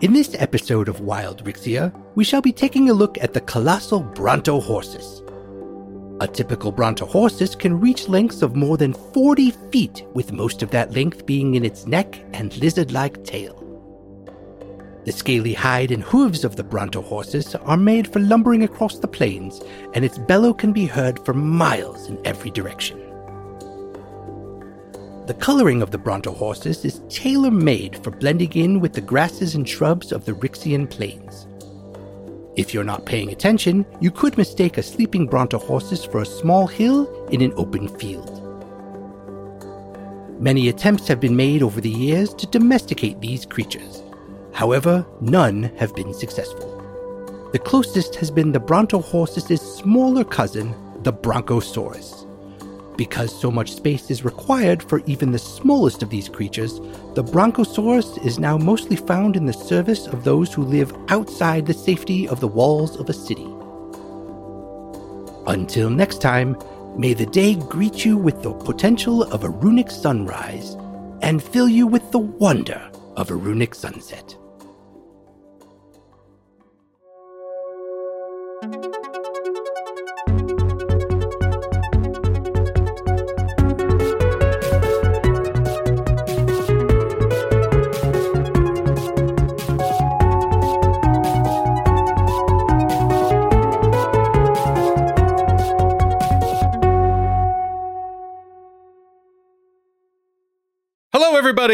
In this episode of Wild Rixia, we shall be taking a look at the colossal Brontohorsis. A typical Brontohorsis can reach lengths of more than 40 feet, with most of that length being in its neck and lizard like tail. The scaly hide and hooves of the Brontohorsis are made for lumbering across the plains, and its bellow can be heard for miles in every direction. The coloring of the Brontohorsis is tailor made for blending in with the grasses and shrubs of the Rixian plains. If you're not paying attention, you could mistake a sleeping Brontohorsis for a small hill in an open field. Many attempts have been made over the years to domesticate these creatures. However, none have been successful. The closest has been the Brontohorsis' smaller cousin, the Bronchosaurus. Because so much space is required for even the smallest of these creatures, the Bronchosaurus is now mostly found in the service of those who live outside the safety of the walls of a city. Until next time, may the day greet you with the potential of a runic sunrise and fill you with the wonder of a runic sunset.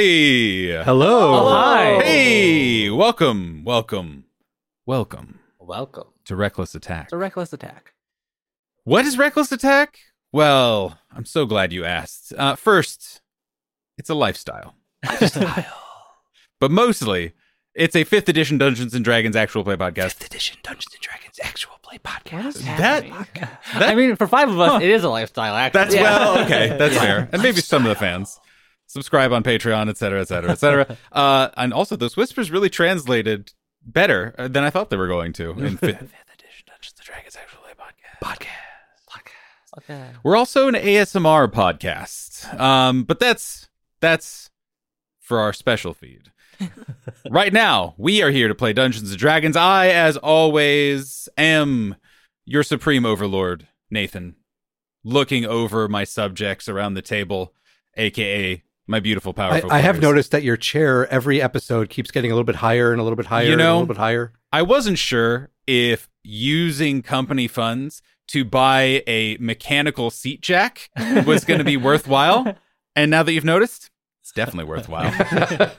Everybody. Hello. Oh, hi. Hey, welcome, welcome, welcome Welcome. to Reckless Attack. It's a reckless attack. What is Reckless Attack? Well, I'm so glad you asked. Uh, first, it's a lifestyle, Lifestyle. but mostly, it's a fifth edition Dungeons and Dragons actual play podcast. Fifth edition Dungeons and Dragons actual play podcast. is That- happening? that- I mean, for five of us, it is a lifestyle. Actually, That's Yeah. well, okay, that's fair, and maybe some of the fans subscribe on Patreon, et cetera, et cetera, et cetera. uh, and also, those whispers really translated better uh, than I thought they were going to in fifth, fifth edition Dungeons and Dragons actual play podcast. Podcast. Okay. We're also an ASMR podcast, um, but that's that's for our special feed. right now, we are here to play Dungeons and Dragons. I, as always, am your supreme overlord, Nathan, looking over my subjects around the table, aka my beautiful, powerful. I have noticed that your chair every episode keeps getting a little bit higher and a little bit higher You and a little bit higher. I wasn't sure if using company funds to buy a mechanical seat jack was going to be worthwhile. And now that you've noticed, it's definitely worthwhile.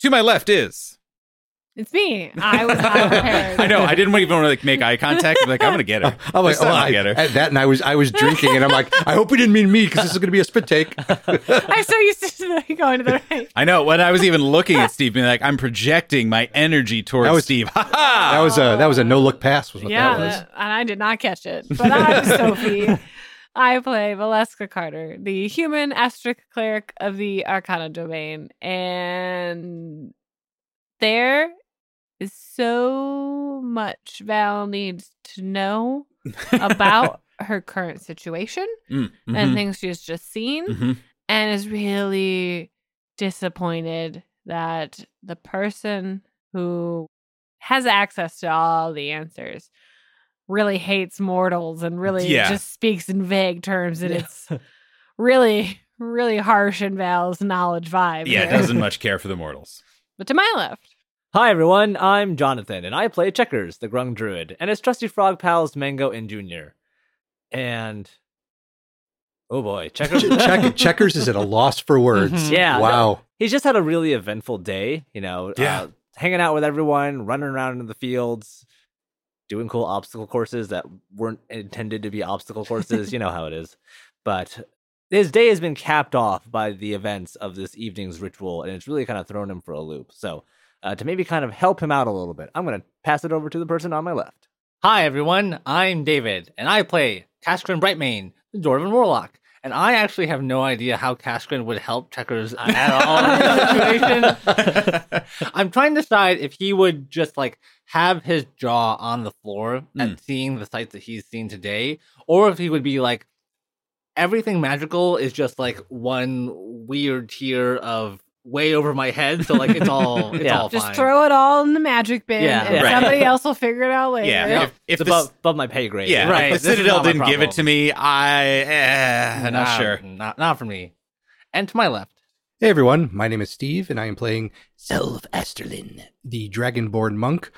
to my left is. It's me. I was not prepared. I know. I didn't even want to like make eye contact. I'm like, I'm gonna get her. I'm like, This time oh, I'll get her. at that, and I was I was drinking, and I'm like, I hope we didn't mean me because this is going to be a spit take. I'm so used to the- going to the right. I know. When I was even looking at Steve, being like, I'm projecting my energy towards That was- Steve. Ha ha! That was a that was a no look pass. Was what yeah, that was. and I did not catch it. But I'm Sophie. I play Valeska Carter, the human asterisk cleric of the Arcana domain, and there is so much Val needs to know about her current situation Mm, and mhm, things she's just seen. mhm. and is really disappointed that the person who has access to all the answers really hates mortals and really Yeah. just speaks in vague terms and it's really really harsh in Val's knowledge vibe. Yeah, doesn't much care for the mortals. But to my left, Hi everyone, I'm Jonathan, and I play Checkers, the Grung Druid, and his trusty frog pals Mango and Junior. And oh boy, Checkers. Check, checkers is at a loss for words. Mhm. Yeah, no, Wow. he's just had a really eventful day. You know, Yeah. uh, hanging out with everyone, running around in the fields, doing cool obstacle courses that weren't intended to be obstacle courses. you know how it is. But his day has been capped off by the events of this evening's ritual, and it's really kind of thrown him for a loop. So, uh, to maybe kind of help him out a little bit, I'm going to pass it over to the person on my left. Hi everyone, I'm David, and I play Kaskrin Brightmane, the Dwarven Warlock. And I actually have no idea how Kaskrin would help checkers at all in this situation. I'm trying to decide if he would just like have his jaw on the floor Mm. at seeing the sights that he's seen today, or if he would be like everything magical is just like one weird tier of way over my head, so like it's all it's Yeah. all Just fine. throw it all in the magic bin, Yeah. and Right. somebody else will figure it out later. Yeah. If, if it's the, above, above my pay grade. yeah, Right, if the Citadel didn't give it to me, I eh, not Nah, sure. Not not for me. And to my left. Hey everyone, my name is Steve, and I am playing Selv Asterlin, the Dragonborn monk,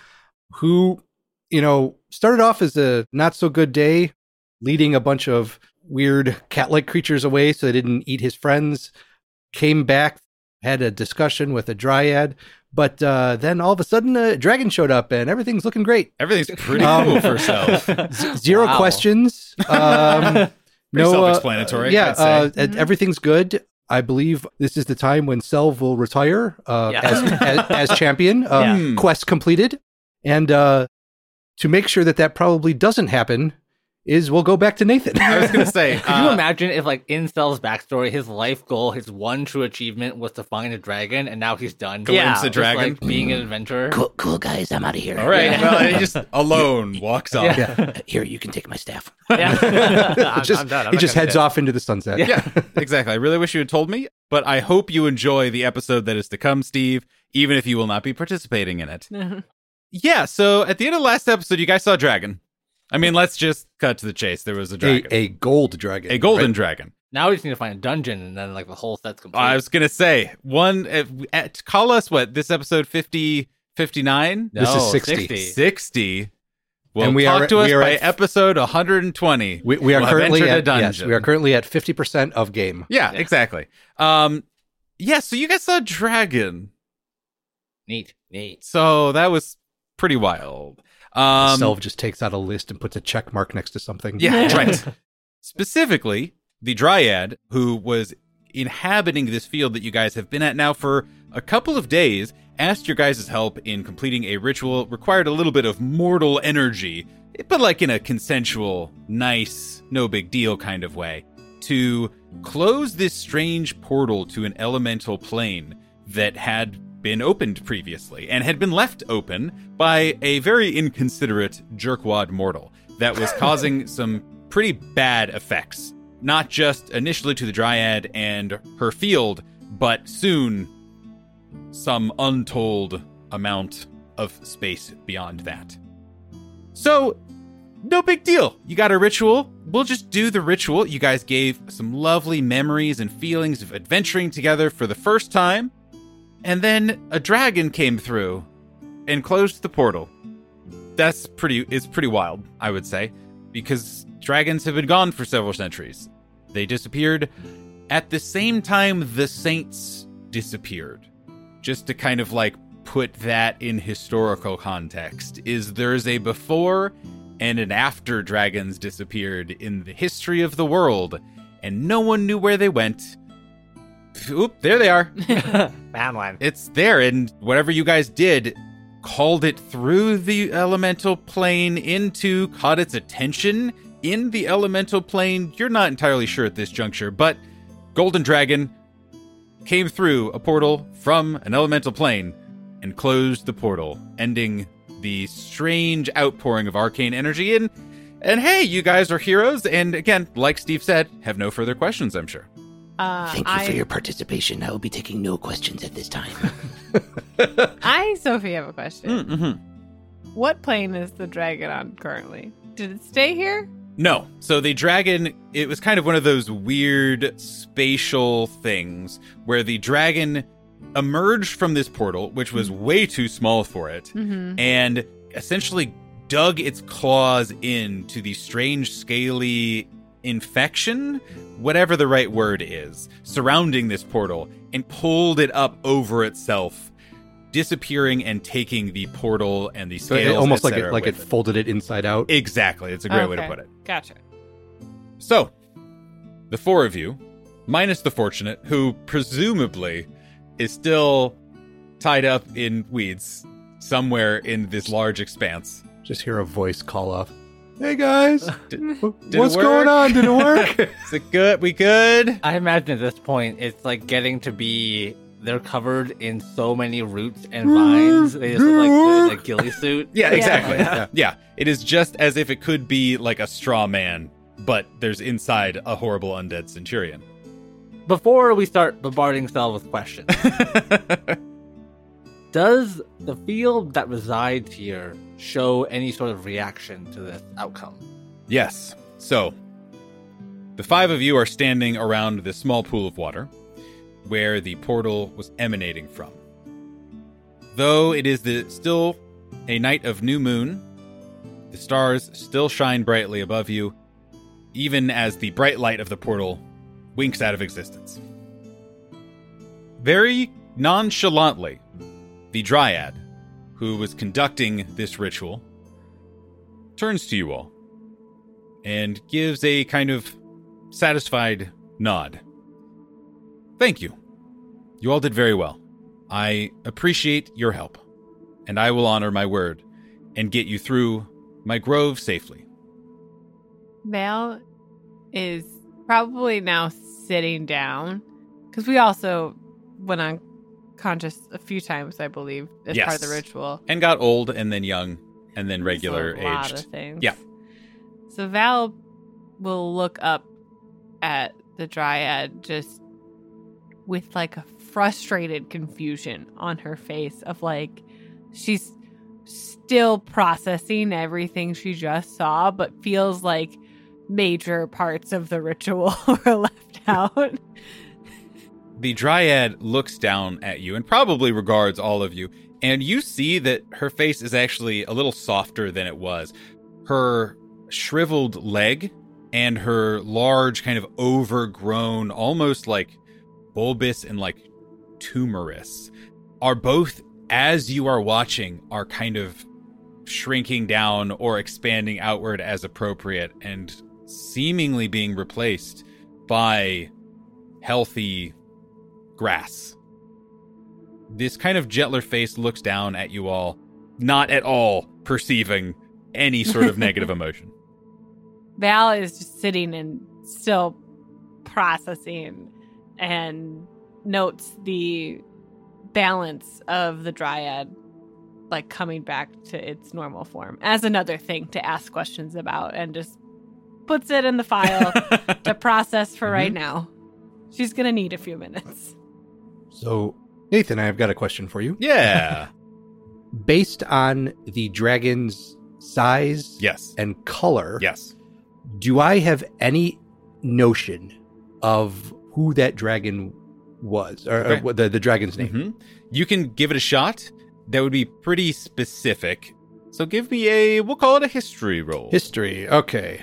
who, you know, started off as a not so good day, leading a bunch of weird cat-like creatures away so they didn't eat his friends. Came back, had a discussion with a dryad, but uh, then all of a sudden a dragon showed up, and everything's looking great. Everything's pretty Um, cool for Selv. Z- zero Wow. questions. Um, Pretty uh, self-explanatory, yeah, I'd say. uh, and everything's good. I believe this is the time when Selv will retire uh, Yeah. as, as as champion. Uh, Yeah. Quest completed, and uh, to make sure that that probably doesn't happen, is we'll go back to Nathan. I was gonna say, Could you uh, imagine if, like, in Selv's backstory, his life goal, his one true achievement was to find a dragon, and now he's done. Glimpse Yeah, a Just, dragon. like, being an adventurer. Cool, cool guys, I'm out of here. All right, Yeah. well, he just alone walks off. Yeah. Uh, Here, you can take my staff. Yeah. I'm, just, I'm done. I'm he just heads off into the sunset. Yeah, exactly. I really wish you had told me, but I hope you enjoy the episode that is to come, Steve, even if you will not be participating in it. Yeah, so at the end of the last episode, you guys saw a dragon. I mean, let's just cut to the chase. There was a A, dragon. a gold dragon. A golden right? dragon. Now we just need to find a dungeon, and then, like, the whole set's complete. I was going to say, one, uh, at, call us what, this episode 50, 59? This is No, 60. 60. Well, And we talk are- to us we are by at- episode 120. We, we are We'll currently entered a at yes, we are currently at fifty percent of game. Yeah, Yeah. exactly. Um, yeah, so you guys saw a dragon. Neat. Neat. So that was pretty wild. Um, Selv just takes out a list and puts a check mark next to something. yeah, right. Specifically, the dryad who was inhabiting this field that you guys have been at now for a couple of days asked your guys' help in completing a ritual required a little bit of mortal energy but like in a consensual nice no big deal kind of way to close this strange portal to an elemental plane that had been opened previously and had been left open by a very inconsiderate jerkwad mortal that was causing some pretty bad effects not just initially to the dryad and her field but soon some untold amount of space beyond that. So, no big deal. You got a ritual. We'll just do the ritual. You guys gave some lovely memories and feelings of adventuring together for the first time. And then a dragon came through and closed the portal. That's pretty it's pretty wild, I would say, because dragons have been gone for several centuries. They disappeared at the same time the saints disappeared just to kind of like put that in historical context is there's a before and an after dragons disappeared in the history of the world and no one knew where they went oop there they are. Found one. it's there and whatever you guys did called it through the elemental plane into caught its attention. In the elemental plane you're not entirely sure at this juncture but golden dragon came through a portal from an elemental plane and closed the portal ending the strange outpouring of arcane energy and and hey you guys are heroes and again like steve said have no further questions i'm sure Uh, Thank you I, for your participation. I will be taking no questions at this time. I, Sophie, have a question. mm-hmm. What plane is the dragon on currently? Did it stay here? No. So the dragon, it was kind of one of those weird spatial things where the dragon emerged from this portal, which was way too small for it, Mm-hmm. and essentially dug its claws into the strange scaly infection, whatever the right word is, surrounding this portal and pulled it up over itself, disappearing and taking the portal and the So it- scales, almost like it like it with folded it inside out. Exactly. It's a great way to put it. Gotcha. So, the four of you, minus the fortunate, who presumably is still tied up in weeds somewhere in this large expanse. Just hear a voice call off. Hey guys, Did, wh- did what's going on? Did it work? Is it good? We good? I imagine at this point, it's like getting to be. They're covered in so many roots and vines. They just look like the, the ghillie suit. Yeah, Yeah. exactly. Yeah. yeah. It is just as if it could be like a straw man, but there's inside a horrible undead centurion. before we start bombarding Selv with questions, does the field that resides here show any sort of reaction to this outcome? Yes. So, the five of you are standing around this small pool of water where the portal was emanating from. Though it is the, still a night of new moon, the stars still shine brightly above you, even as the bright light of the portal winks out of existence. Very nonchalantly, the Dryad, who was conducting this ritual, turns to you all and gives a kind of satisfied nod. Thank you. You all did very well. I appreciate your help, and I will honor my word and get you through my grove safely. Val is probably now sitting down because we also went unconscious a few times, I believe, as part of the ritual. And got old and then young and then regular So a aged. things. Yeah. So Val will look up at the dryad just with like a frustrated confusion on her face of like she's still processing everything she just saw but feels like major parts of the ritual were left out. The dryad looks down at you and probably regards all of you, and you see that her face is actually a little softer than it was. Her shriveled leg and her large, kind of overgrown, almost like bulbous and like tumorous, are both, as you are watching, are kind of shrinking down or expanding outward as appropriate and seemingly being replaced by healthy grass. This kind of gentler face looks down at you all, not at all perceiving any sort of negative emotion. Val is just sitting and still processing and notes the balance of the dryad like coming back to its normal form as another thing to ask questions about and just puts it in the file to process for right mm-hmm. now. She's going to need a few minutes. So, Nathan, I've got a question for you. yeah. Based on the dragon's size Yes. and color, Yes. do I have any notion of who that dragon was, or, or Okay. what the, the dragon's name? hmm You can give it a shot. That would be pretty specific. So give me a, we'll call it a history roll. History. Okay.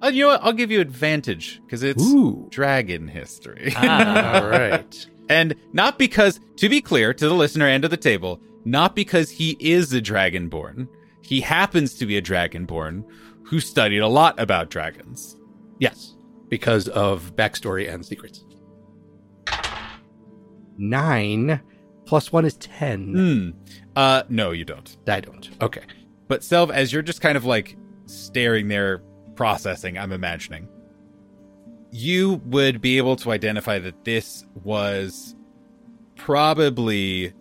Uh, you know what? I'll give you advantage because it's Ooh. dragon history. Ah. All right. And not because, to be clear to the listener and to the table, not because he is a dragonborn. He happens to be a dragonborn who studied a lot about dragons. Yes, because of backstory and secrets. Nine plus one is ten. Hmm. Uh, no, you don't. I don't. Okay. But Selv, as you're just kind of like staring there, processing, I'm imagining, you would be able to identify that this was probably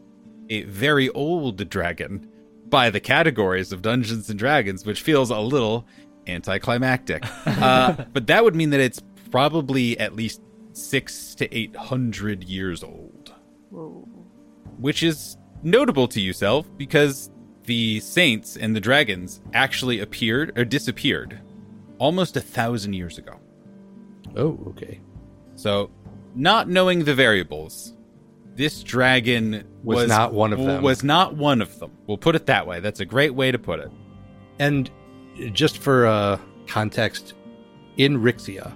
a very old dragon by the categories of Dungeons and Dragons, which feels a little anticlimactic. uh, but that would mean that it's probably at least six to eight hundred years old which is notable to yourself because the saints and the dragons actually appeared or disappeared almost a thousand years ago. Oh, okay. So, not knowing the variables, this dragon Was not one of them. Was not one of them. We'll put it that way. That's a great way to put it. And just for uh, context, in Rixia,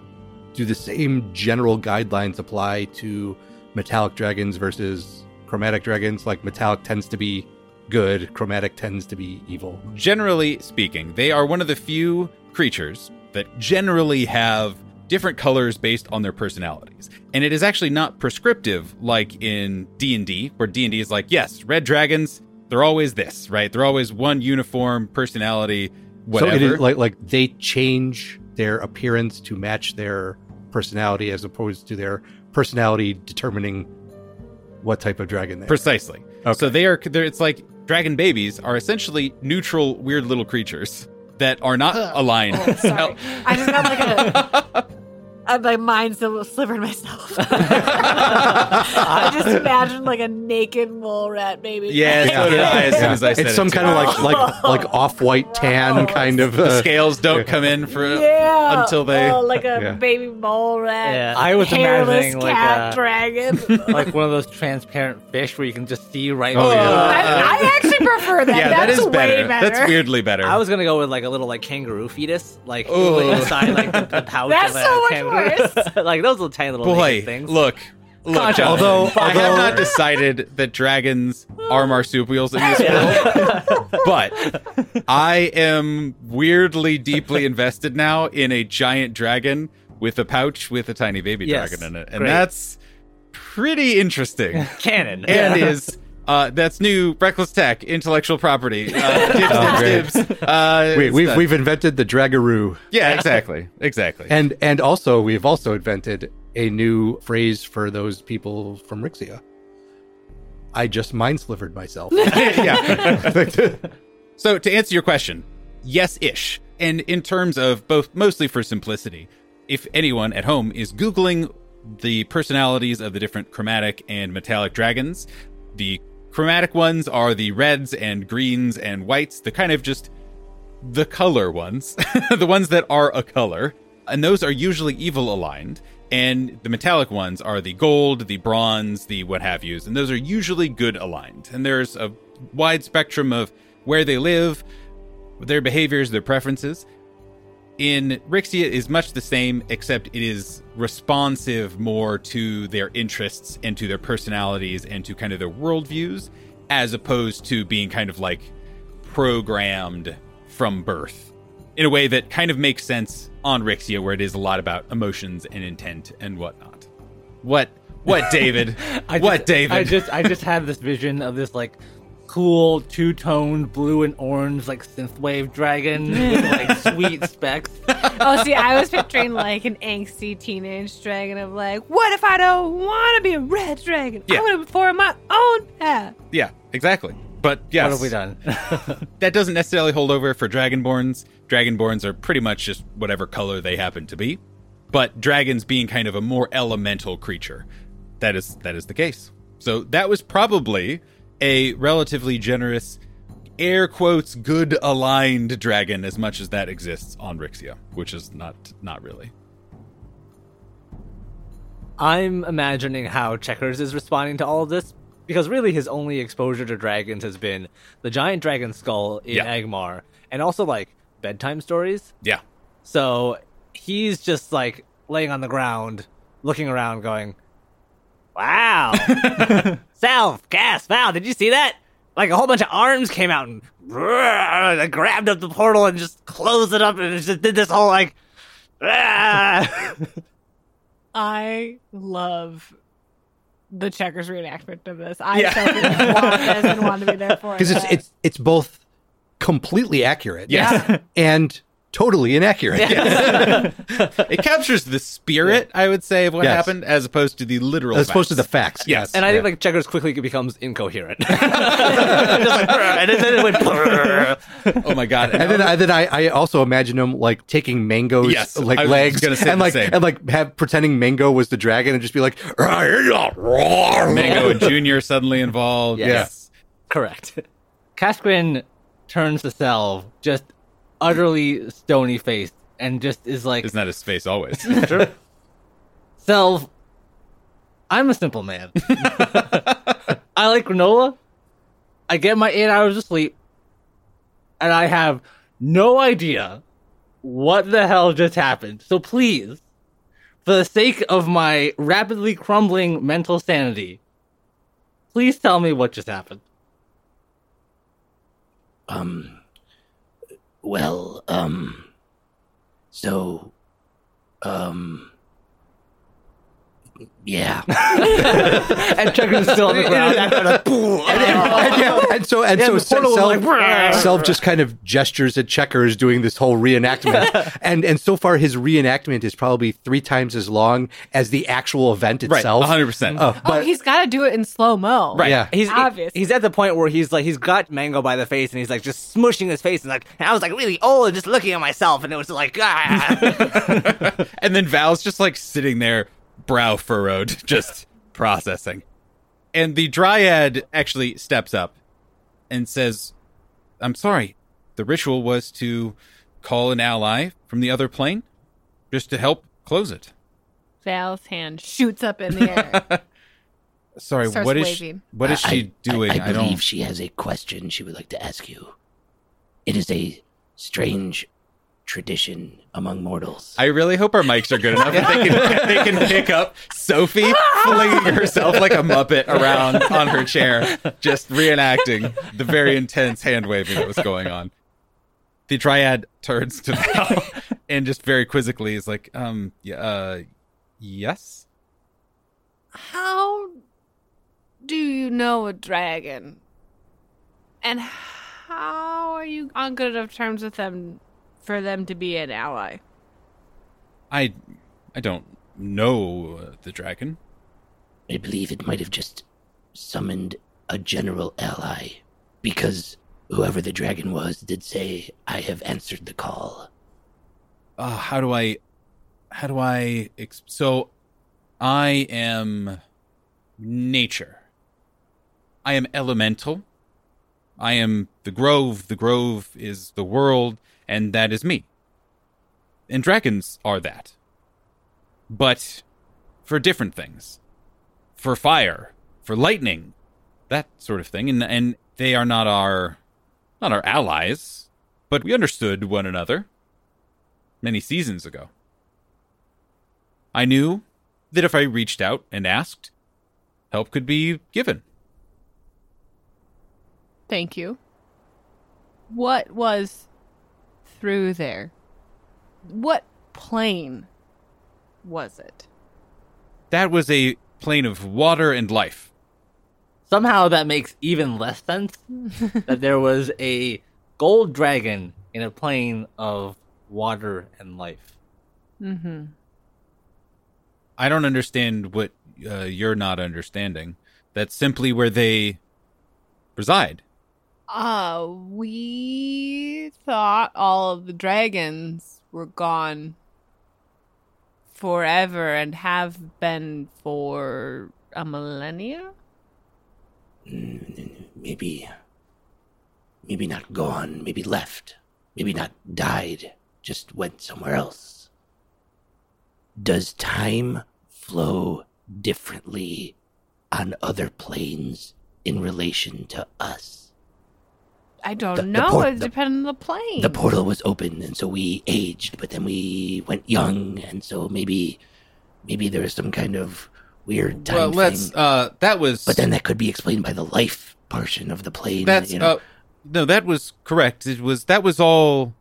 do the same general guidelines apply to metallic dragons versus chromatic dragons? Like metallic tends to be good, chromatic tends to be evil. Generally speaking, they are one of the few creatures that generally have different colors based on their personalities. And it is actually not prescriptive like in D&D, where D&D is like, yes, red dragons, they're always this, right? They're always one uniform personality whatever. So it is like like they change their appearance to match their personality as opposed to their personality determining what type of dragon they are. Precisely. Okay. So they are. They're, it's like dragon babies are essentially neutral, weird little creatures that are not aligned. Oh, sorry. I just got like a, I my mind still slivered myself. I just imagined like a naked mole rat baby. Yeah, so did I as soon as I said it's some too. kind of like like like off white tan kind of. the Uh, scales don't come in for Yeah. until they. Oh, like a Yeah. baby mole rat. Yeah. I was hairless imagining like a, dragon. like one of those transparent fish where you can just see right Oh, through. yeah. I, I actually prefer that. yeah, that That's way better. better. That's weirdly better. I was gonna go with like a little like kangaroo fetus, like Ooh. inside like the, the pouch. That's of a much kangaroo. like those little tiny little Boy, things. look. Look, Contra. although Although- I have not decided that dragons are marsupials in this world, but I am weirdly deeply invested now in a giant dragon with a pouch with a tiny baby Yes, dragon in it, and great. that's pretty interesting. Canon. and is uh, that's new Reckless Attack intellectual property. Uh, dibs, Oh, dibs, dibs. Uh, we, it's we've we've invented the dragaroo, yeah, exactly, exactly. and and also we've also invented a new phrase for those people from Rixia. I just mind slivered myself. yeah. So to answer your question, yes ish. And in terms of both mostly for simplicity, if anyone at home is Googling the personalities of the different chromatic and metallic dragons, the chromatic ones are the reds and greens and whites, the kind of just the color ones, the ones that are a color. And those are usually evil aligned. And the metallic ones are the gold, the bronze, the what have yous. And those are usually good aligned. And there's a wide spectrum of where they live, their behaviors, their preferences. In Rixia is much the same, except it is responsive more to their interests and to their personalities and to kind of their worldviews, as opposed to being kind of like programmed from birth in a way that kind of makes sense on Rixia, where it is a lot about emotions and intent and whatnot. What? What, David? I what, just, David? I just I just had this vision of this like cool two toned blue and orange like synthwave dragon with like sweet specs. oh, see, I was picturing like an angsty teenage dragon of like, what if I don't want to be a red dragon? Yeah. I want to form my own path. yeah, exactly. But yes, What have we done? that doesn't necessarily hold over for dragonborns. Dragonborns are pretty much just whatever color they happen to be. But dragons being kind of a more elemental creature. That is that is the case. So that was probably a relatively generous air quotes good aligned dragon as much as that exists on Rixia, which is not not really. I'm imagining how Checkers is responding to all of this because really his only exposure to dragons has been the giant dragon skull in Yeah. Agmar and also like bedtime stories. Yeah. So he's just like laying on the ground, looking around, going, "Wow, Selv, Gas, Val, did you see that? Like a whole bunch of arms came out and I grabbed up the portal and just closed it up and it just did this whole like." I love the checkers reenactment of this. I Yeah. so want this and want to be there for it. because it's it's it's both completely accurate, Yes. and totally inaccurate. Yes. it captures the spirit, I would say, of what Yes. happened as opposed to the literal as opposed to the facts. facts. Yes. And I think like Checkers quickly becomes incoherent. just like, and then it went. Oh my god. And then, I, then I, I also imagine him like taking Mango's Yes, uh, like I legs gonna say and like same. and like have pretending Mango was the dragon and just be like Mango Junior suddenly involved. Yes. Yes. Correct. Kaskrin turns to Selv, just utterly stony faced, and just is like, Isn't that his face always? Selv I'm a simple man. I like granola. I get my eight hours of sleep, and I have no idea what the hell just happened. So please, for the sake of my rapidly crumbling mental sanity, please tell me what just happened. Um. Well, um. So, um. Yeah. And Chuck is still on the ground. and, and, yeah, and so and Yeah, so the Se- portal was Selv, like, Selv just kind of gestures at checkers doing this whole reenactment, and and so far his reenactment is probably three times as long as the actual event itself. Right, itself. 100%. Uh, oh, but he's got to do it in slow mo. Right. yeah, He's Obvious. he's at the point where he's like he's got Mango by the face and he's like just smushing his face and like and I was like really old and just looking at myself and it was like ah. and then Val's just like sitting there, brow furrowed, just processing. And the dryad actually steps up and says, I'm sorry. The ritual was to call an ally from the other plane just to help close it. Val's hand shoots up in the air. Sorry, Starts what is waving. what is I- she doing? I, I, don't. believe she has a question she would like to ask you. It is a strange tradition among mortals. I really hope our mics are good enough that they can they can pick up Sophie flinging herself like a muppet around on her chair, just reenacting the very intense hand waving that was going on. The dryad turns to Val and just very quizzically is like, um, yeah, uh, yes. How do you know a dragon? And how are you on good enough terms with them for them to be an ally? I I don't know uh, the dragon. I believe it might have just summoned a general ally, because whoever the dragon was did say, I have answered the call. uh, how do I, how do I, ex- so I am nature. I am elemental. I am the grove. The grove is the world, and that is me. And dragons are that. But for different things. For fire, for lightning, that sort of thing. And and they are not our not our allies, but we understood one another many seasons ago. I knew that if I reached out and asked, help could be given. Thank you. What was through there? What plane was it? That was a plane of water and life. Somehow that makes even less sense that there was a gold dragon in a plane of water and life. Mm-hmm. I don't understand what uh, you're not understanding. That's simply where they reside. Uh, we thought all of the dragons were gone forever and have been for a millennia. Mm, Maybe, maybe not gone, maybe left, maybe not died, just went somewhere else. Does time flow differently on other planes in relation to us? I don't The- the know. port- it depends on the plane. The portal was open, and so we aged, but then we went young, and so maybe, maybe there was some kind of weird time well, let's. thing. Uh, that was. But then that could be explained by the life portion of the plane. that's. you know. uh, no, that was correct. It was. That was all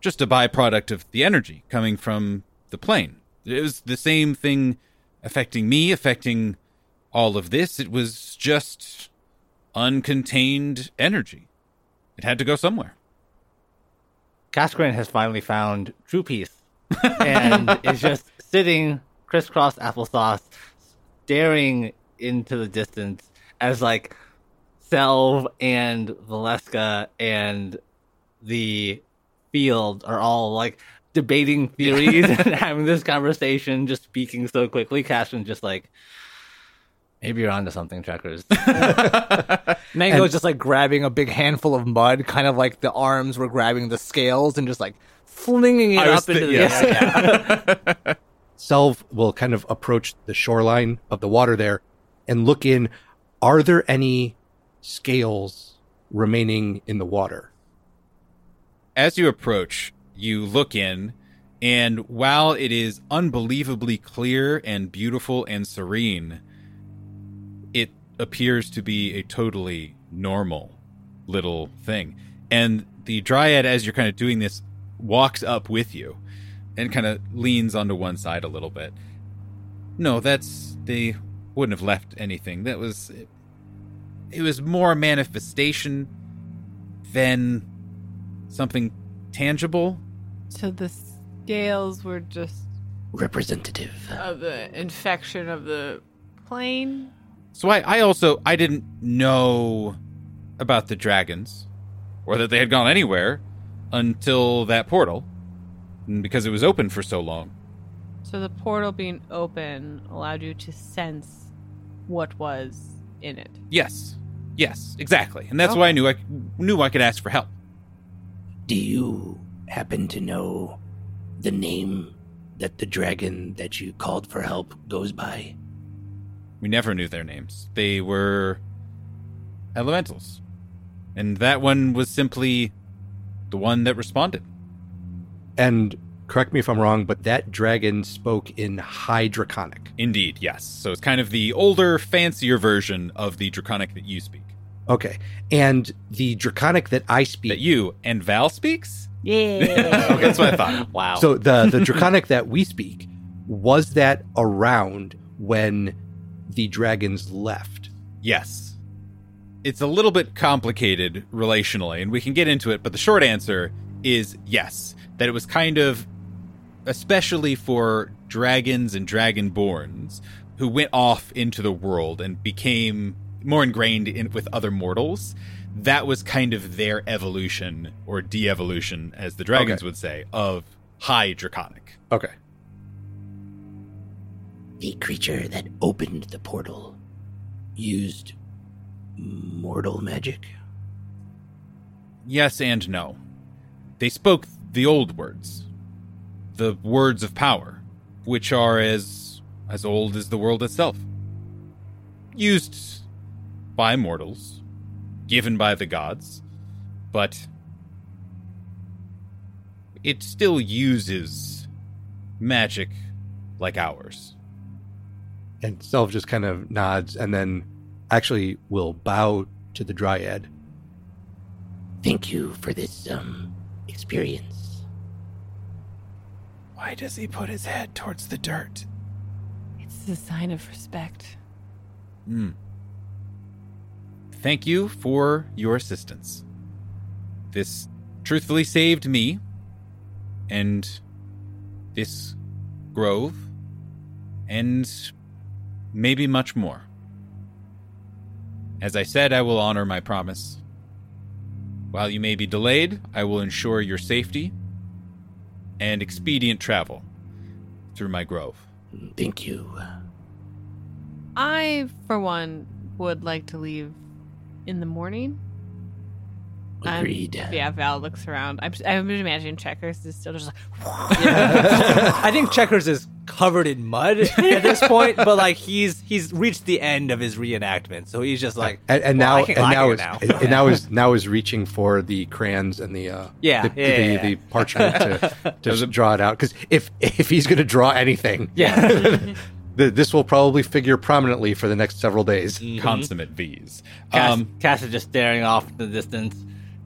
just a byproduct of the energy coming from the plane. It was the same thing affecting me, affecting all of this. It was just uncontained energy. It had to go somewhere. Kaskrin has finally found true peace and is just sitting crisscross applesauce, staring into the distance as like Selv and Valeska and the field are all like debating theories and having this conversation, just speaking so quickly. Kaskrin's just like, maybe you're onto something, Checkers. Mango And- is just like grabbing a big handful of mud, kind of like the arms were grabbing the scales and just like flinging it I up into thi- the yes. air. Selv will kind of approach the shoreline of the water there and look in. Are there any scales remaining in the water? as you approach, you look in, and while it is unbelievably clear and beautiful and serene, it appears to be a totally normal little thing. And the dryad, as you're kind of doing this, walks up with you and kind of leans onto one side a little bit. No, that's. They wouldn't have left anything. That was. it was more a manifestation than something tangible. So the scales were just Representative. of the infection of the plane. So I, I also I didn't know about the dragons or that they had gone anywhere until that portal because it was open for so long. So the portal being open allowed you to sense what was in it. Yes. Yes, exactly. And that's why I knew I knew I could ask for help. Do you happen to know the name that the dragon that you called for help goes by? We never knew their names. They were elementals. And that one was simply the one that responded. And correct me if I'm wrong, but that dragon spoke in High Draconic. Indeed, yes. So it's kind of the older, fancier version of the draconic that you speak. Okay. And the Draconic that I speak. That you and Val speaks? Yeah. okay, that's what I thought. Wow. So the the Draconic that we speak was that around when the dragons left. Yes. It's a little bit complicated relationally, and we can get into it, but the short answer is yes. That it was kind of, especially for dragons and dragonborns who went off into the world and became more ingrained in with other mortals. That was kind of their evolution or de-evolution, as the dragons Okay. would say, of high draconic. Okay. The creature that opened the portal used mortal magic? Yes and no. They spoke the old words, the words of power, which are as as old as the world itself. Used by mortals, given by the gods, but it still uses magic like ours. And Selv just kind of nods and then actually will bow to the dryad. Thank you for this um experience. Why does he put his head towards the dirt? it's a sign of respect. Hmm. Thank you for your assistance. This truthfully saved me and this grove and maybe much more. As I said, I will honor my promise. While you may be delayed, I will ensure your safety and expedient travel through my grove. Thank you. I, for one, would like to leave in the morning. I'm- Agreed. yeah, Val looks around. I'm, I'm imagining Checkers is still just like, I think Checkers is covered in mud at this point, but like he's he's reached the end of his reenactment, so he's just like, And, and Well, now I and now is now. and, and now is now is reaching for the crayons and the uh Yeah, the, yeah, the, yeah, yeah. the parchment to, to draw it out because if if he's going to draw anything yeah, this will probably figure prominently for the next several days Consummate V's. Cass, Um, Cass is just staring off in the distance.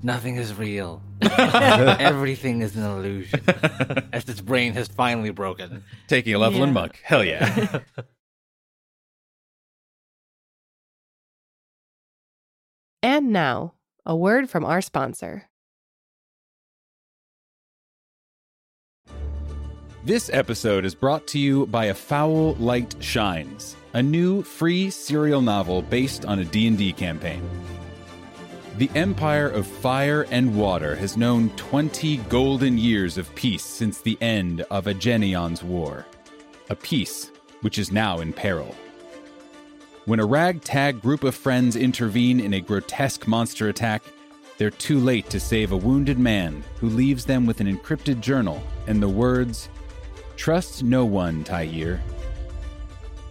Nothing is real. Everything is an illusion. As his brain has finally broken. taking a level in muck. Hell yeah. And now, a word from our sponsor. This episode is brought to you by A Foul Light Shines, a new free serial novel based on a D&D campaign. The Empire of Fire and Water has known 20 golden years of peace since the end of Agenion's War, a peace which is now in peril. When a ragtag group of friends intervene in a grotesque monster attack, they're too late to save a wounded man who leaves them with an encrypted journal and the words, Trust no one, Tyir.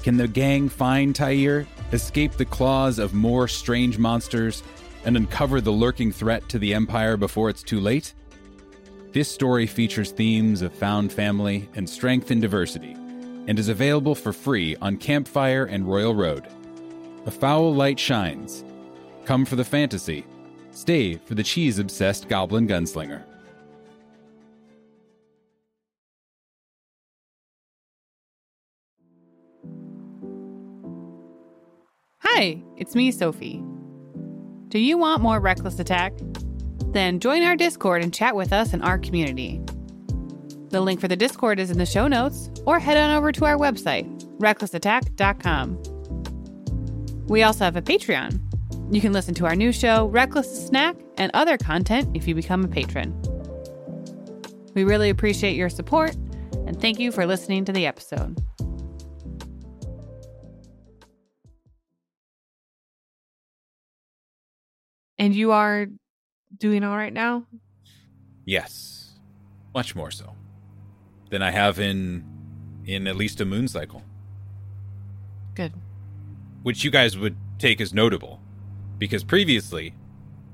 Can the gang find Tyir, escape the claws of more strange monsters, and uncover the lurking threat to the Empire before it's too late? This story features themes of found family and strength in diversity, and is available for free on Campfire and Royal Road. A foul light shines. Come for the fantasy. Stay for the cheese obsessed goblin gunslinger. Hi, it's me, Sophie. Do you want more Reckless Attack? Then join our Discord and chat with us in our community. The link for the Discord is in the show notes, or head on over to our website, recklessattack.com. We also have a Patreon. You can listen to our new show, Reckless Snack, and other content if you become a patron. We really appreciate your support, and thank you for listening to the episode. And you are doing all right now? Yes, much more so than I have in in at least a moon cycle, Good. which you guys would take as notable, because previously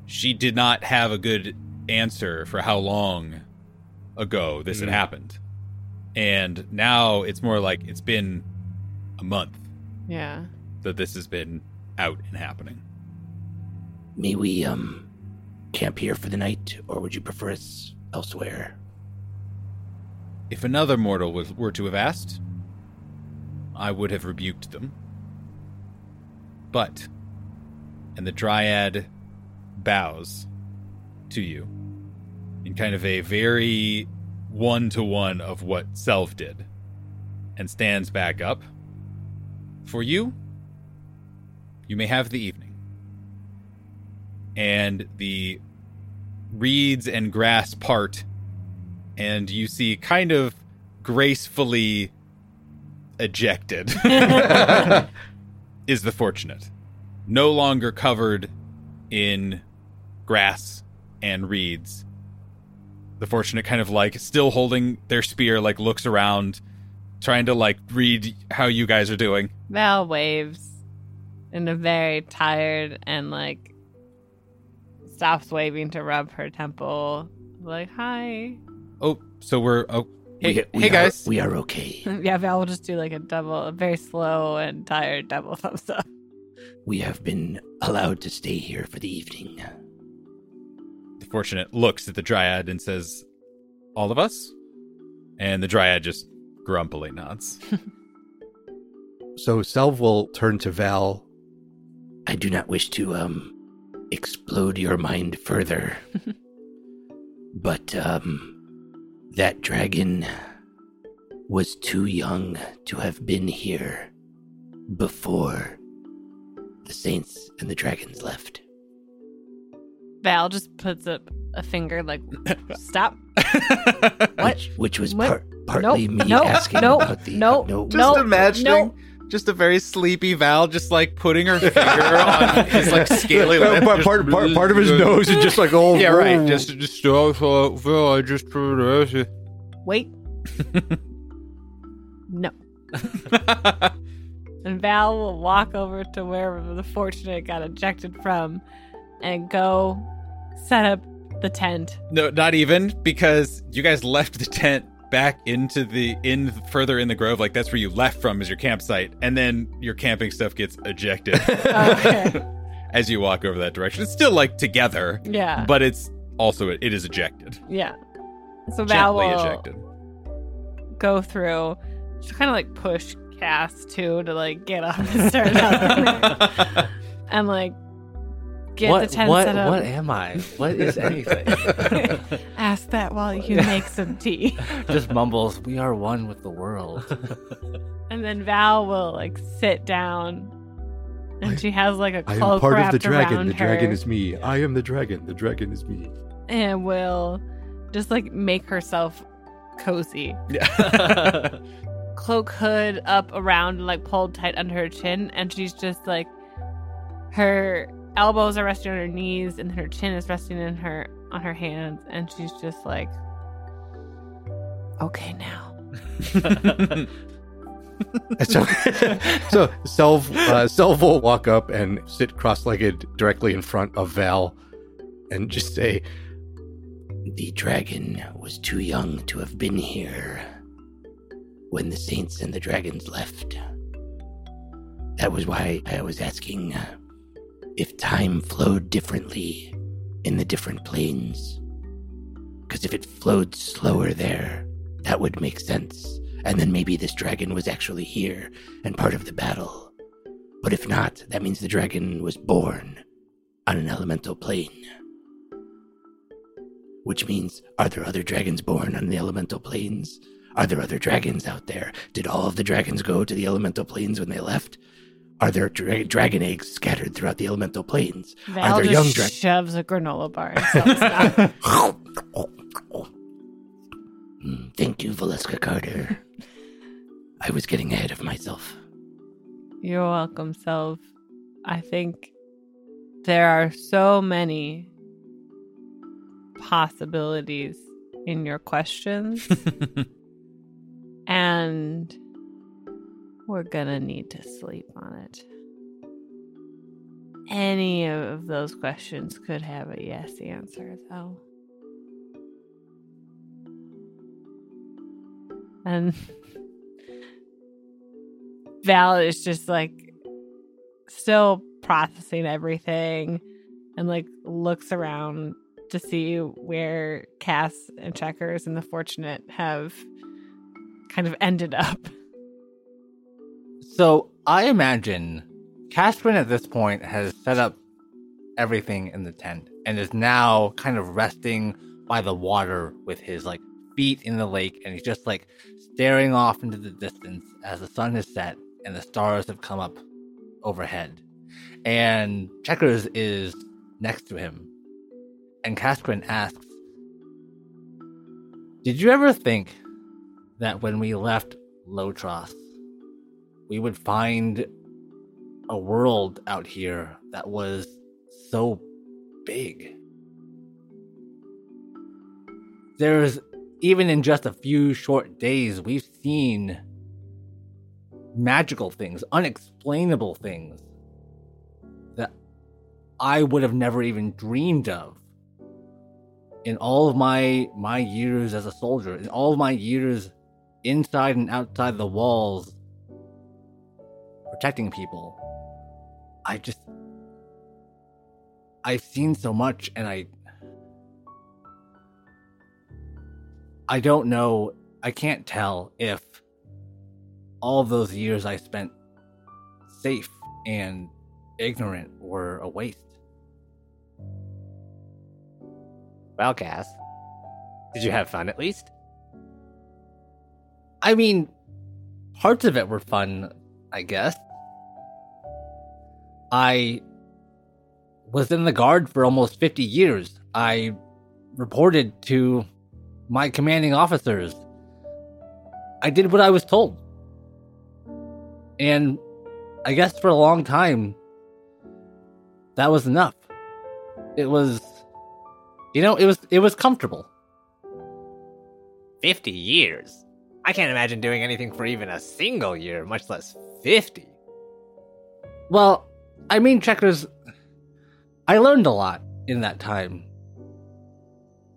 she did not have a good answer for how long ago this had Mm. happened, and now it's more like it's been a month Yeah. that this has been out and happening. May we, um, camp here for the night, or would you prefer us elsewhere? If another mortal was, were to have asked, I would have rebuked them. But, and the dryad bows to you in kind of a very one to one of what Selv did and stands back up. For you, you may have the evening. And the reeds and grass part and you see kind of gracefully ejected is the fortunate. No longer covered in grass and reeds. The fortunate kind of like still holding their spear, like looks around, trying to like read how you guys are doing. Val waves in a very tired and like stops waving to rub her temple. Like, hi. Oh, so we're oh hey, we, we hey are- guys. we are okay. Yeah, Val will just do like a double, a very slow and tired double thumbs up. We have been allowed to stay here for the evening. The fortunate looks at the dryad and says, All of us? And the dryad just grumpily nods. So Selv will turn to Val. I do not wish to um explode your mind further. but um that dragon was too young to have been here before the saints and the dragons left. Val just puts up a finger, like, stop. Which, which was What? par- partly Nope. me Nope. asking Nope. about the Nope. no, Just Nope. imagining Nope. Just a very sleepy Val just like putting her finger on his like scaly lip. part, just- part, part, part of his nose is just like oh Yeah, right. Just just oh, so, Val, I just Wait. no. And Val will walk over to where the fortunate got ejected from and go set up the tent. No, not even because you guys left the tent back into the in further in the grove like that's where you left from is your campsite and then your camping stuff gets ejected Okay. as you walk over that direction it's still like together yeah. but it's also it is ejected yeah. So Val gently will ejected go through. She'll kind of like push Cass too to like get up and start up and like get what, the tent what, set up. what am I? What is anything? Ask that while you make some tea. Just mumbles, we are one with the world. And then Val will like sit down, and I- she has like a cloak am part of the dragon. around The dragon is me. I am the dragon. The dragon is me. and will just like make herself cozy. yeah Cloak hood up around, like pulled tight under her chin, and she's just like her elbows are resting on her knees, and her chin is resting in her on her hands, and she's just like, okay now. So, so Selv, uh, Selv will walk up and sit cross-legged directly in front of Val, and just say, The dragon was too young to have been here when the saints and the dragons left. That was why I was asking uh, if time flowed differently in the different planes. Because if it flowed slower there, that would make sense. And then maybe this dragon was actually here and part of the battle. But if not, that means the dragon was born on an elemental plane. Which means, are there other dragons born on the elemental planes? Are there other dragons out there? Did all of the dragons go to the elemental planes when they left? Are there dra- dragon eggs scattered throughout the elemental planes? Val are there just young dragons? shoves a granola bar in Selv's mouth. Mm, Thank you, Valeska Carter. I was getting ahead of myself. You're welcome, Selv. I think there are so many possibilities in your questions, and we're gonna need to sleep on it. Any of those questions could have a yes answer, though. And Val is just like still processing everything and like looks around to see where Cass and Checkers and the Fortunate have kind of ended up. So I imagine Kaskrin at this point has set up everything in the tent and is now kind of resting by the water with his like feet in the lake and he's just like staring off into the distance as the sun has set and the stars have come up overhead. And Checkers is next to him. And Kaskrin asks, Did you ever think that when we left Lotros, we would find a world out here that was so big. There's even in just a few short days, we've seen magical things, unexplainable things that I would have never even dreamed of in all of my my years as a soldier, in all of my years inside and outside the walls protecting people. I just I've seen so much and I I don't know, I can't tell if all those years I spent safe and ignorant were a waste. Well, Cass, did you have fun at least? I mean, parts of it were fun, I guess. I was in the guard for almost 50 years. I reported to my commanding officers. I did what I was told. And I guess for a long time, that was enough. It was, you know, it was it was comfortable. 50 years? I can't imagine doing anything for even a single year, much less 50. Well, I mean, checkers. I learned a lot in that time.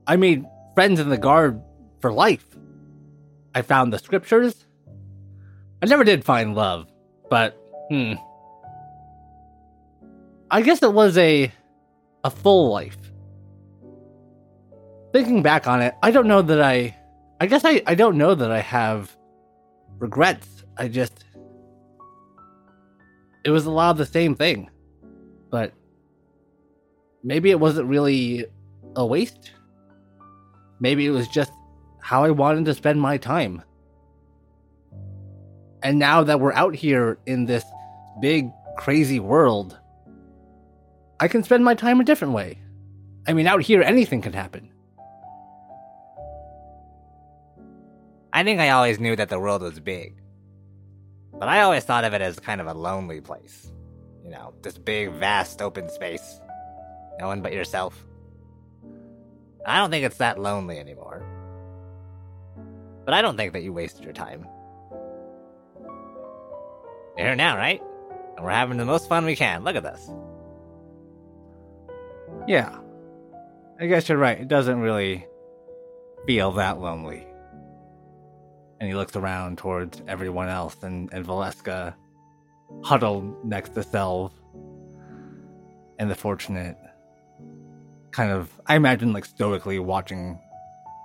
I made friends in the guard for life. I found the scriptures. I never did find love, but hmm. I guess it was a a full life. Thinking back on it, I don't know that I I guess I, I don't know that I have regrets. I just it was a lot of the same thing. But maybe it wasn't really a waste. Maybe it was just how I wanted to spend my time. And now that we're out here in this big, crazy world, I can spend my time a different way. I mean, out here, anything can happen. I think I always knew that the world was big. But I always thought of it as kind of a lonely place. You know, this big, vast, open space. No one but yourself. I don't think it's that lonely anymore. But I don't think that you wasted your time. You're here now, right? And we're having the most fun we can. Look at this. Yeah. I guess you're right. It doesn't really feel that lonely. And he looks around towards everyone else and, and Valeska huddled next to Selv. And the fortunate kind of I imagine like stoically watching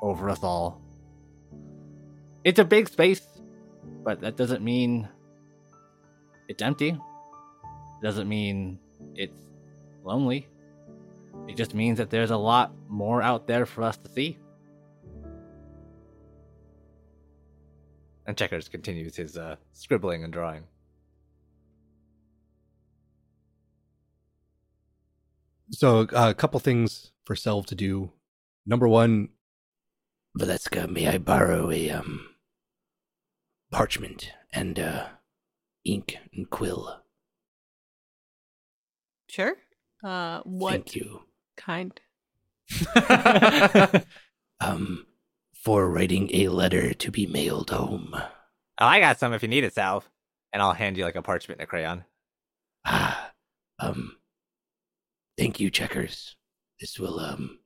over us all. It's a big space, but that doesn't mean it's empty. It doesn't mean it's lonely. It just means that there's a lot more out there for us to see. And Checkers continues his uh, scribbling and drawing. So uh, a couple things for Selv to do. Number one, Valeska, may I borrow a um parchment and uh ink and quill? Sure. Uh, what Thank you. kind? Um for writing a letter to be mailed home. Oh, I got some if you need it, Sal. And I'll hand you like a parchment and a crayon. Ah, um, thank you, checkers. This will um,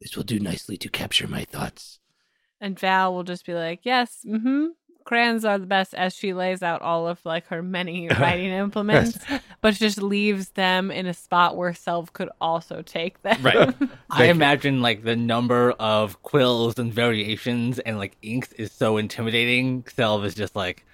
this will do nicely to capture my thoughts. And Val will just be like, "Yes, mm-hmm. Crayons are the best." As she lays out all of like her many writing implements, but just leaves them in a spot where Selv could also take them. Right. I imagine like the number of quills and variations and like inks is so intimidating. Selv is just like,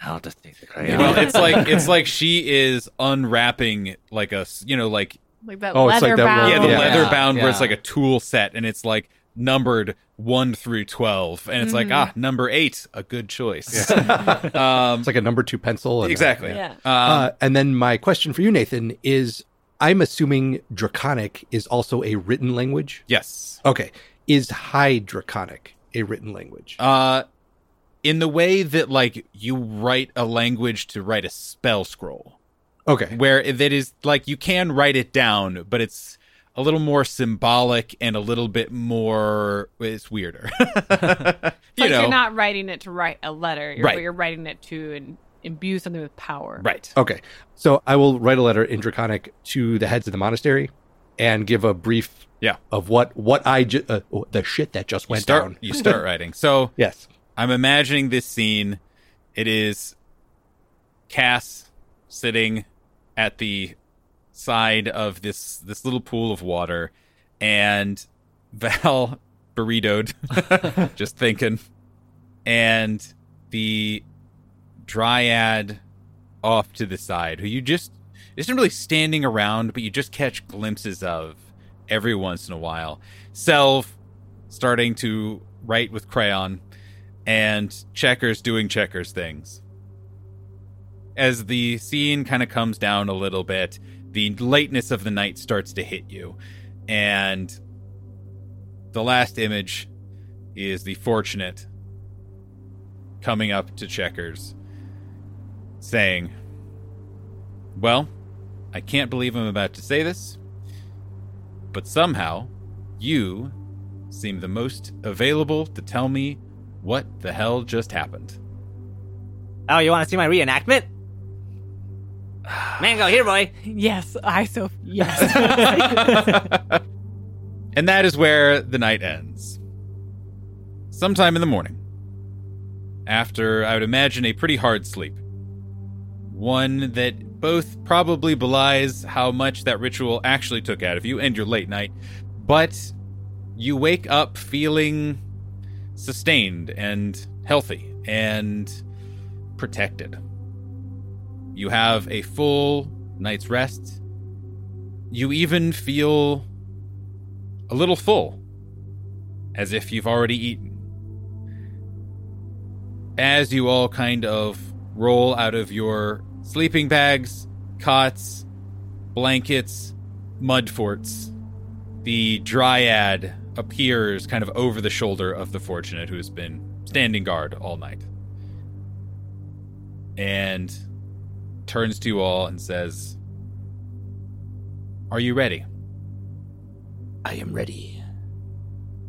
I'll just take the crayon. well, it's like it's like she is unwrapping like a you know like like that Oh, it's like leather that bound. yeah the Yeah. leather bound where it's like a tool set and it's like numbered one through twelve and it's like Mhm. ah number eight a good choice. um, it's like a number two pencil. and- exactly. Yeah. Um, Uh, and then my question for you, Nathan, is I'm assuming Draconic is also a written language. yes. Okay. Is High Draconic a written language? Uh, in the way that like you write a language to write a spell scroll. Okay. where that is like you can write it down, but it's a little more symbolic and a little bit more. It's weirder. you like know, you're not writing it to write a letter. You're, Right. You're writing it to in, imbue something with power. right? Okay. So I will write a letter in Draconic to the heads of the monastery and give a brief Yeah. of what what I ju- uh, the shit that just You went start. down. You start writing. So Yes. I'm imagining this scene. It is Cass sitting at the side of this this little pool of water, and Val burritoed, just thinking, and the dryad off to the side, who you just isn't really standing around, but you just catch glimpses of every once in a while. Selv starting to write with crayon, and checkers doing checkers things. As the scene kind of comes down a little bit, the lateness of the night starts to hit you, and the last image is the fortunate coming up to checkers saying, Well, I can't believe I'm about to say this, but somehow you seem the most available to tell me what the hell just happened. Oh, you want to see my reenactment? Mango, here, boy. Yes, I so yes. and that is where the night ends. Sometime in the morning, after I would imagine a pretty hard sleep, one that both probably belies how much that ritual actually took out of you and your late night, but you wake up feeling sustained and healthy and protected. You have a full night's rest. You even feel a little full, as if you've already eaten. As you all kind of roll out of your sleeping bags, cots, blankets, mud forts, the dryad appears kind of over the shoulder of the fortunate who's been standing guard all night. And turns to you all and says, Are you ready? I am ready.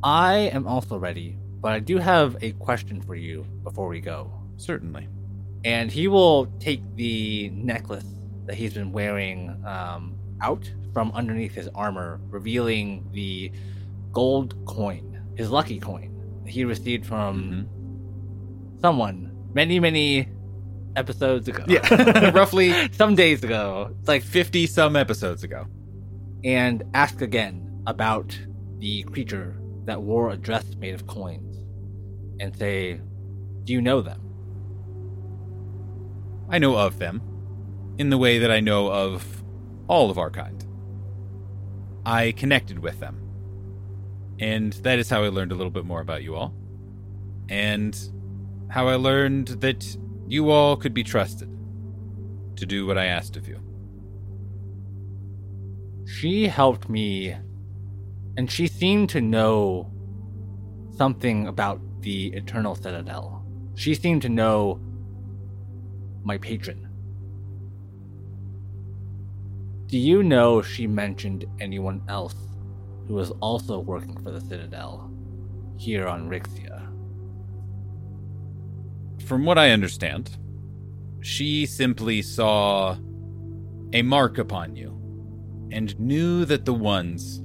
I am also ready, but I do have a question for you before we go. Certainly. And he will take the necklace that he's been wearing um, out from underneath his armor, revealing the gold coin, his lucky coin that he received from someone many, many episodes ago. Yeah. Roughly some days ago. It's like 50 some episodes ago. and ask again about the creature that wore a dress made of coins and say, Do you know them? I know of them in the way that I know of all of our kind. I connected with them. And that is how I learned a little bit more about you all. And how I learned that you all could be trusted to do what I asked of you. She helped me, and she seemed to know something about the Eternal Citadel. She seemed to know my patron. Do you know she mentioned anyone else who was also working for the Citadel here on Rixia? From what I understand, she simply saw a mark upon you and knew that the ones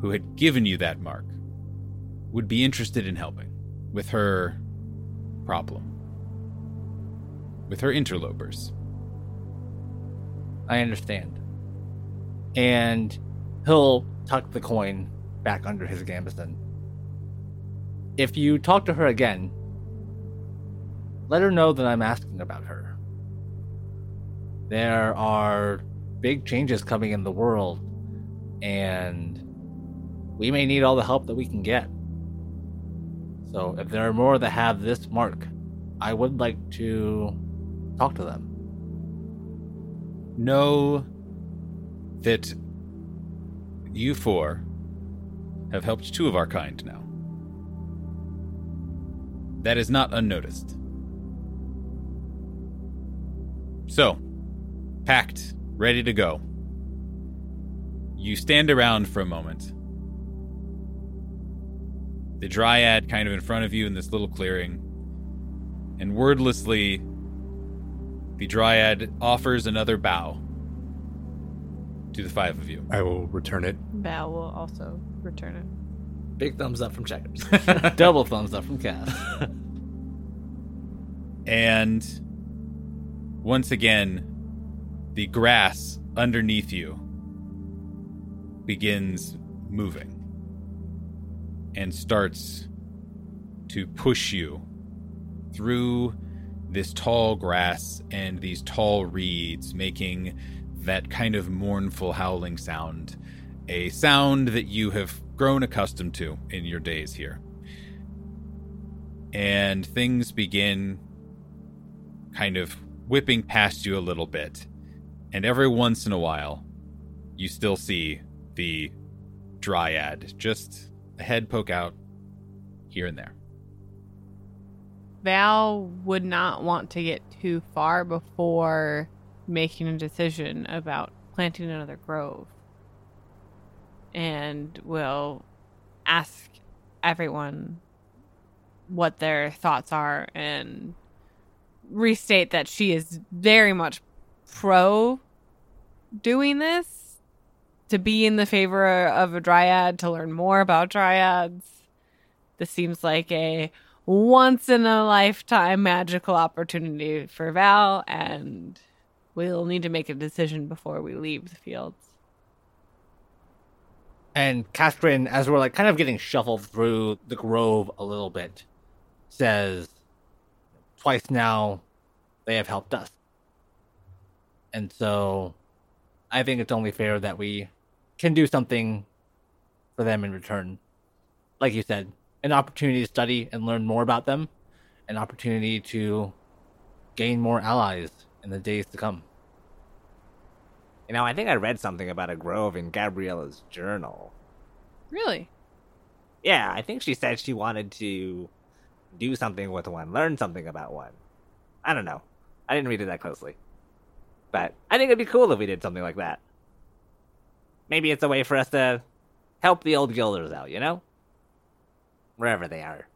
who had given you that mark would be interested in helping with her problem, with her interlopers. I understand. And he'll tuck the coin back under his gambeson. If you talk to her again, let her know that I'm asking about her. There are big changes coming in the world, and we may need all the help that we can get. So, if there are more that have this mark, I would like to talk to them. Know that you four have helped two of our kind now. That is not unnoticed. So, packed, ready to go. You stand around for a moment. The dryad kind of in front of you in this little clearing. And wordlessly, the dryad offers another bow to the five of you. I will return it. Bow will also return it. Big thumbs up from Checkers. Double thumbs up from Cass. And once again, the grass underneath you begins moving and starts to push you through this tall grass and these tall reeds, making that kind of mournful howling sound, a sound that you have grown accustomed to in your days here. And things begin kind of whipping past you a little bit. And every once in a while, you still see the dryad just a head poke out here and there. Val would not want to get too far before making a decision about planting another grove. And will ask everyone what their thoughts are and restate that she is very much pro doing this to be in the favor of a dryad to learn more about dryads. This seems like a once in a lifetime magical opportunity for val and we'll need to make a decision before we leave the fields. And Kaskrin, as we're like kind of getting shuffled through the grove a little bit, says, Twice now they have helped us. And so I think it's only fair that we can do something for them in return. Like you said, an opportunity to study and learn more about them, an opportunity to gain more allies in the days to come. you know, I think I read something about a grove in Gabriella's journal. really Yeah, I think she said she wanted to do something with one, learn something about one. I don't know. I didn't read it that closely. But I think it'd be cool if we did something like that. Maybe it's a way for us to help the old guilders out, you know? Wherever they are.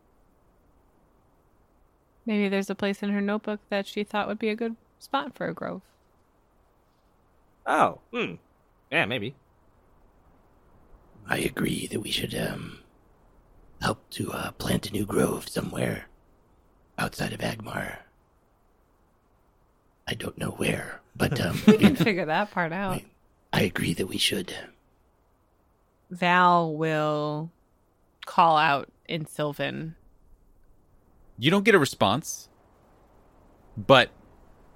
maybe there's a place in her notebook that she thought would be a good spot for a grove Oh, hmm. Yeah, maybe. I agree that we should um help to uh, plant a new grove somewhere outside of Agmar. I don't know where, but um, we can figure that part out I, I agree that we should. val will call out in sylvan You don't get a response, but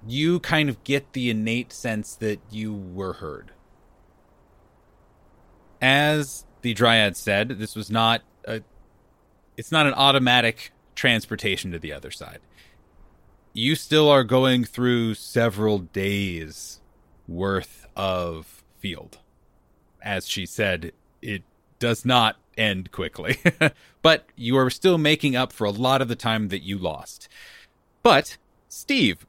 you kind of get the innate sense that you were heard. as the dryad said, this was not a it's not an automatic transportation to the other side. You still are going through several days worth of field. As she said, it does not end quickly. but you are still making up for a lot of the time that you lost. But, Steve,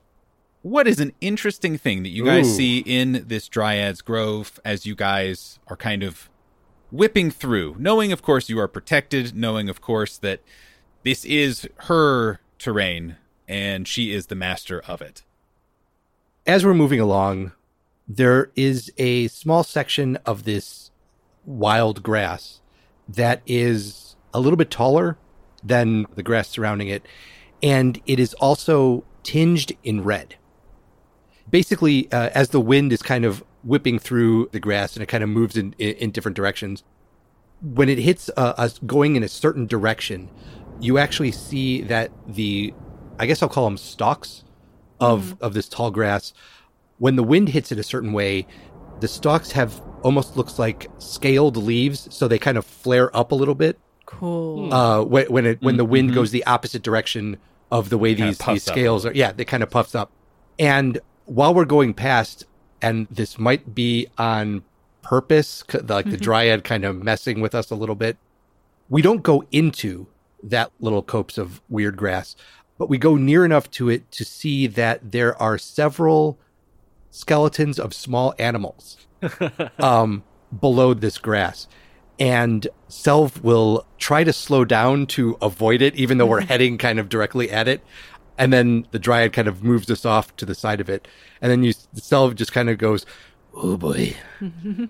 what is an interesting thing that you guys Ooh. see in this Dryad's Grove as you guys are kind of whipping through, knowing, of course, you are protected, knowing, of course, that this is her terrain and she is the master of it. as we're moving along, there is a small section of this wild grass that is a little bit taller than the grass surrounding it, and it is also tinged in red. Basically, uh, as the wind is kind of whipping through the grass and it kind of moves in, in, in different directions, when it hits uh, us going in a certain direction, you actually see that the, I guess I'll call them stalks of of this tall grass. When the wind hits it a certain way, the stalks have almost looks like scaled leaves, so they kind of flare up a little bit. Cool. Uh, when when it when the wind goes the opposite direction of the way Kinda these puffs these up. scales are, yeah, they kind of puffs up. And while we're going past, and this might be on purpose, like the dryad kind of messing with us a little bit. We don't go into that little copse of weird grass, but we go near enough to it to see that there are several skeletons of small animals um, below this grass. And Selv will try to slow down to avoid it, even though we're heading kind of directly at it. And then the dryad kind of moves us off to the side of it. And then you, Selv just kind of goes, Oh boy.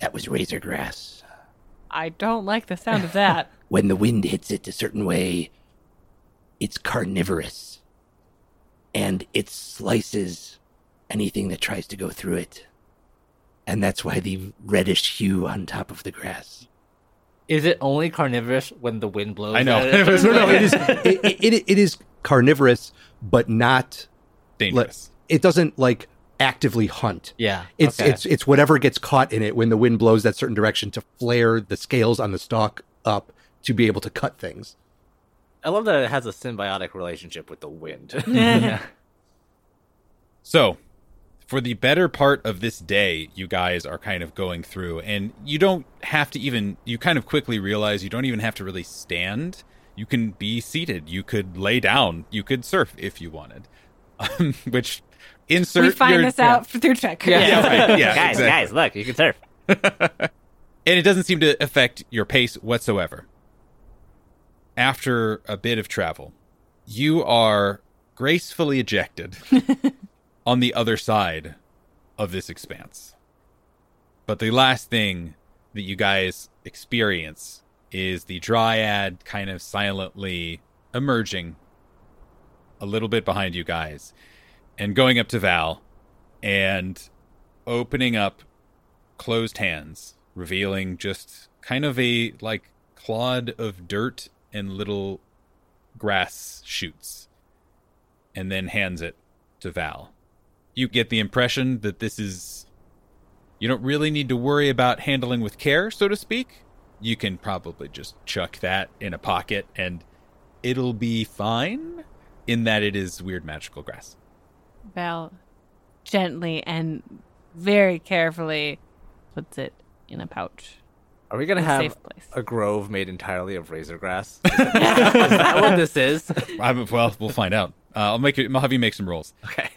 that was razor grass. I don't like the sound of that. When the wind hits it a certain way, it's carnivorous. And it slices anything that tries to go through it. And that's why the reddish hue on top of the grass. Is it only carnivorous when the wind blows? I know. it? no, no, it is, it, it, it is carnivorous, but not, Dangerous. it doesn't like actively hunt. Yeah. It's okay. it's it's whatever gets caught in it when the wind blows that certain direction to flare the scales on the stalk up to be able to cut things. I love that it has a symbiotic relationship with the wind. yeah. So, for the better part of this day, you guys are kind of going through, and you don't have to even, you kind of quickly realize you don't even have to really stand. You can be seated. You could lay down. You could surf if you wanted. Um, which insert we find your- this out through Checker. Yeah, right. Yeah, guys, exactly. guys, look, you can surf. and it doesn't seem to affect your pace whatsoever. After a bit of travel, you are gracefully ejected on the other side of this expanse. But the last thing that you guys experience is the dryad kind of silently emerging a little bit behind you guys and going up to Val and opening up closed hands, revealing just kind of a like clod of dirt and little grass shoots, and then hands it to Val. You get the impression that this is. You don't really need to worry about handling with care, so to speak. You can probably just chuck that in a pocket and it'll be fine, in that it is weird magical grass. Val gently and very carefully puts it in a pouch. Are we gonna in a have safe place. a grove made entirely of razor grass? Is that, is that what this is? I'm, well, we'll find out. Uh, I'll make it. I'll have you make some rolls. Okay.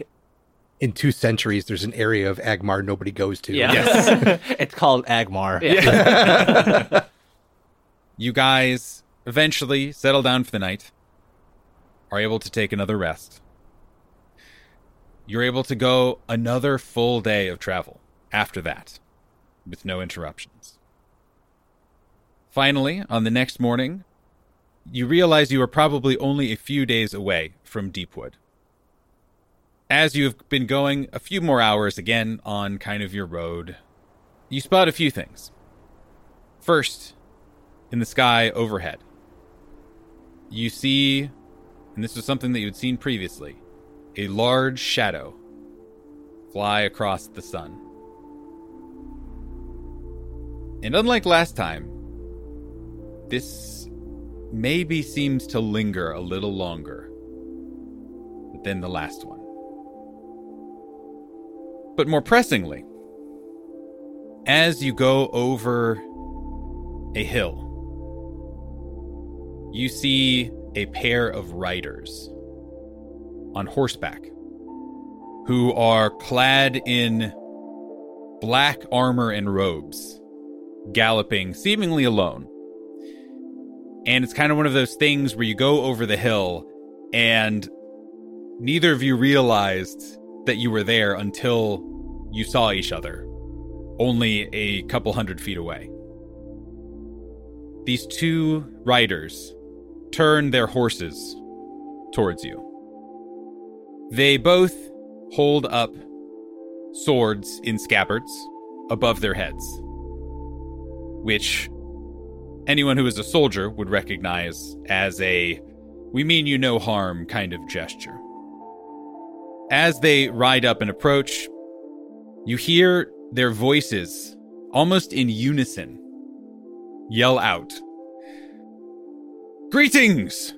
In two centuries, there's an area of Agmar nobody goes to. Yeah. it's called Agmar. You guys eventually settle down for the night, are able to take another rest. You're able to go another full day of travel after that with no interruptions. Finally, on the next morning, you realize you are probably only a few days away from Deepwood. As you have been going a few more hours again on kind of your road, you spot a few things. First, in the sky overhead. You see, and this was something that you had seen previously, a large shadow fly across the sun. And unlike last time, this maybe seems to linger a little longer than the last one. But more pressingly, as you go over a hill, you see a pair of riders on horseback who are clad in black armor and robes, galloping seemingly alone. And it's kind of one of those things where you go over the hill and neither of you realized that you were there until you saw each other, only a couple hundred feet away. These two riders turn their horses towards you. They both hold up swords in scabbards above their heads, which anyone who is a soldier would recognize as a we mean you no harm kind of gesture. As they ride up and approach, you hear their voices almost in unison yell out Greetings!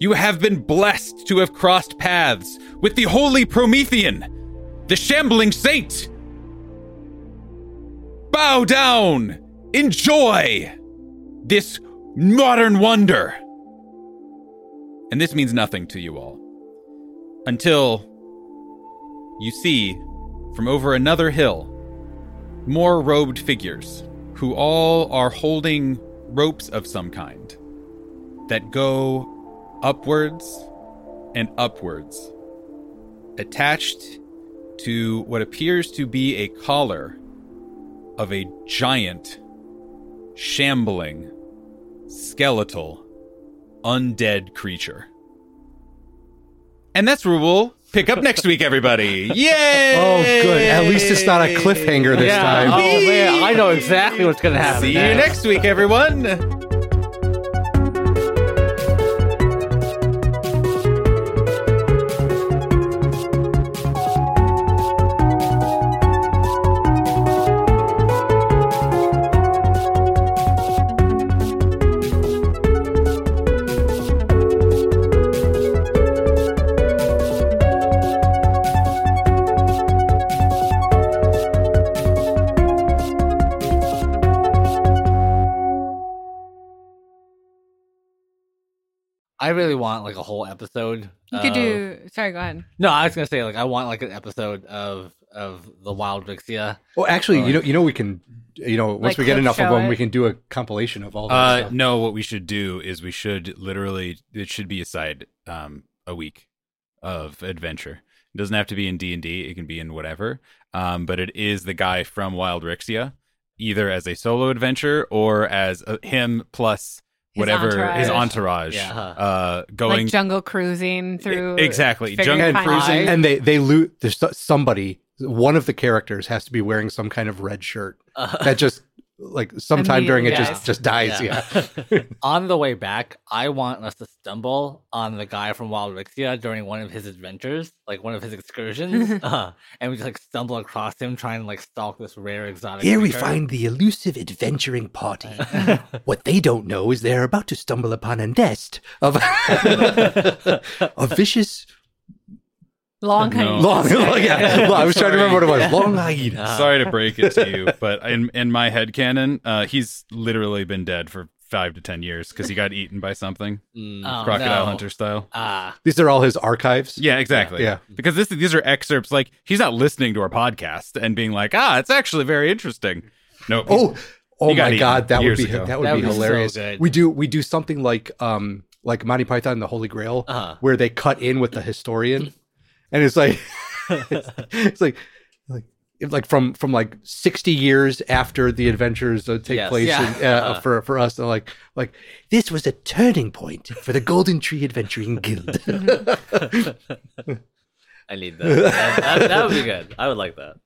You have been blessed to have crossed paths with the holy Promethean, the shambling saint. Bow down! Enjoy this modern wonder! And this means nothing to you all. Until you see, from over another hill, more robed figures who all are holding ropes of some kind that go upwards and upwards, attached to what appears to be a collar of a giant, shambling, skeletal, undead creature. And that's where we'll pick up next week, everybody. Yay! Oh, good. At least it's not a cliffhanger this yeah. time. Oh man, I know exactly what's gonna happen. See you next. next week, everyone. Really want like a whole episode. You could of- do. Sorry, go ahead. No, I was gonna say like I want like an episode of of the Wild Rixia. Well, actually, you know, you know, we can, you know, once Like we get enough of them, it? we can do a compilation of all that Uh, stuff. no, what we should do is we should literally it should be aside um a week of adventure. It doesn't have to be in D and D. It can be in whatever. Um, but it is the guy from Wild Rixia, either as a solo adventure or as a, him plus His whatever his entourage. entourage. Yeah. Uh, going like jungle cruising through. exactly jungle fine cruising. and they they loot. There's somebody. One of the characters has to be wearing some kind of red shirt that just like sometime during it Immediately just just dies. Yeah. on the way back, I want us to stumble on the guy from Wild Rixia during one of his adventures, like one of his excursions, Uh, and we just like stumble across him trying to like stalk this rare exotic. Here we find the elusive adventuring party. what they don't know is they're about to stumble upon a nest of a vicious long No. Long, yeah. Well, I was trying to remember what it was. Long hyena. Sorry to break it to you, but in in my head canon, uh, he's literally been dead for five to ten years because he got eaten by something, mm, Oh, crocodile no. hunter style. Ah, These are all his archives. Yeah, exactly. Yeah. Because this these are excerpts. Like he's not listening to our podcast and being like, ah, it's actually very interesting. No. Oh, oh my god, that would be ago. that would That be would be so hilarious. good. we do we do something like um like Monty Python and the Holy Grail, Uh-huh. where they cut in with the historian, and it's like it's like like like from from like 60 years after the adventures uh, take Yes. place Yeah. in, uh, for for us they're like like This was a turning point for the Golden Tree Adventuring Guild. I need that. that. that. That would be good. I would like that.